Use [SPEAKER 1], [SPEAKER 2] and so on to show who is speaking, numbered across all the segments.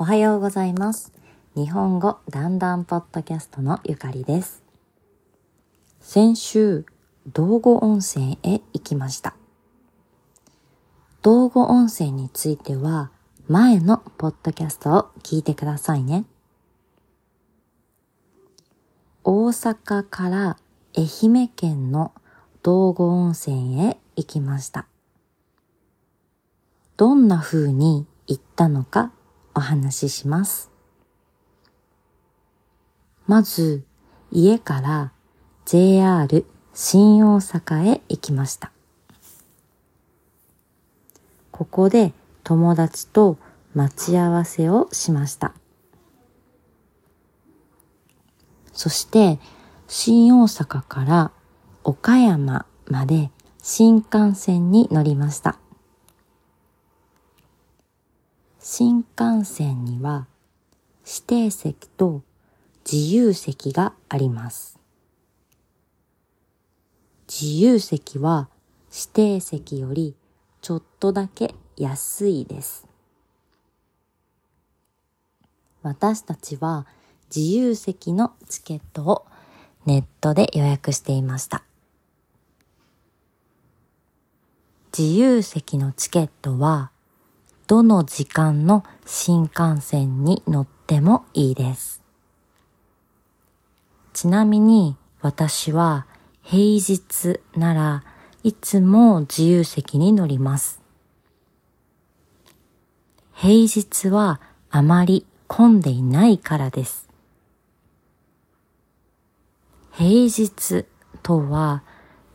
[SPEAKER 1] おはようございます。日本語だんだんポッドキャストのゆかりです。先週、道後温泉へ行きました。道後温泉については、前のポッドキャストを聞いてくださいね。大阪から愛媛県の道後温泉へ行きました。どんな風に行ったのかお話しします。まず、家から JR 新大阪へ行きました。ここで友達と待ち合わせをしました。そして、新大阪から岡山まで新幹線に乗りました。新幹線には指定席と自由席があります。自由席は指定席よりちょっとだけ安いです。私たちは自由席のチケットをネットで予約していました。自由席のチケットはどの時間の新幹線に乗ってもいいです。ちなみに私は平日ならいつも自由席に乗ります。平日はあまり混んでいないからです。平日とは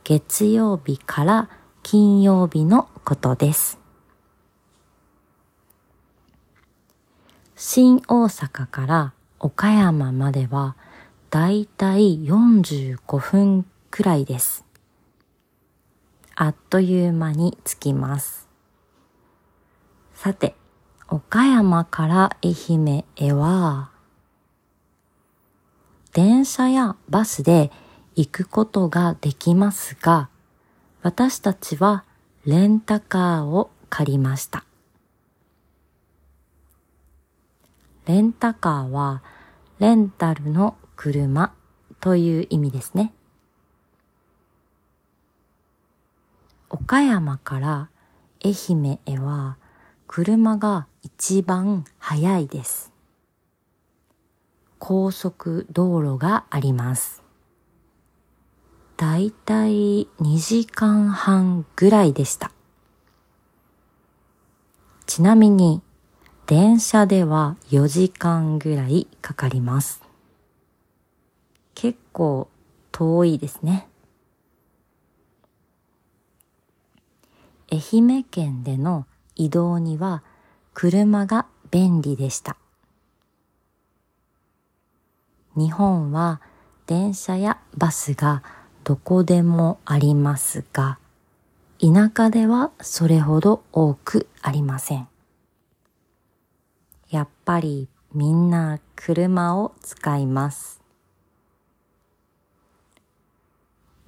[SPEAKER 1] 月曜日から金曜日のことです。新大阪から岡山まではだいたい45分くらいです。あっという間に着きます。さて、岡山から愛媛へは、電車やバスで行くことができますが、私たちはレンタカーを借りました。レンタカーはレンタルの車という意味ですね。岡山から愛媛へは車が一番早いです。高速道路があります。だいたい2時間半ぐらいでした。ちなみに電車では4時間ぐらいかかります。結構遠いですね。愛媛県での移動には車が便利でした。日本は電車やバスがどこでもありますが、田舎ではそれほど多くありません。やっぱりみんな車を使います。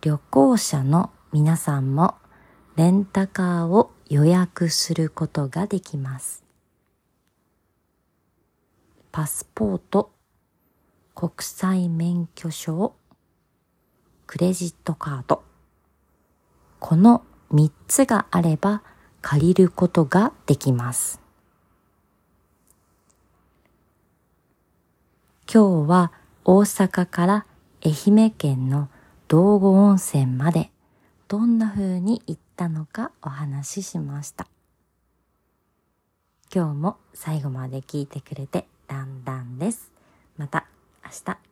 [SPEAKER 1] 旅行者の皆さんもレンタカーを予約することができます。パスポート、国際免許証、クレジットカード。この3つがあれば借りることができます。今日は大阪から愛媛県の道後温泉までどんな風に行ったのかお話ししました。今日も最後まで聞いてくれてだんだんです。また明日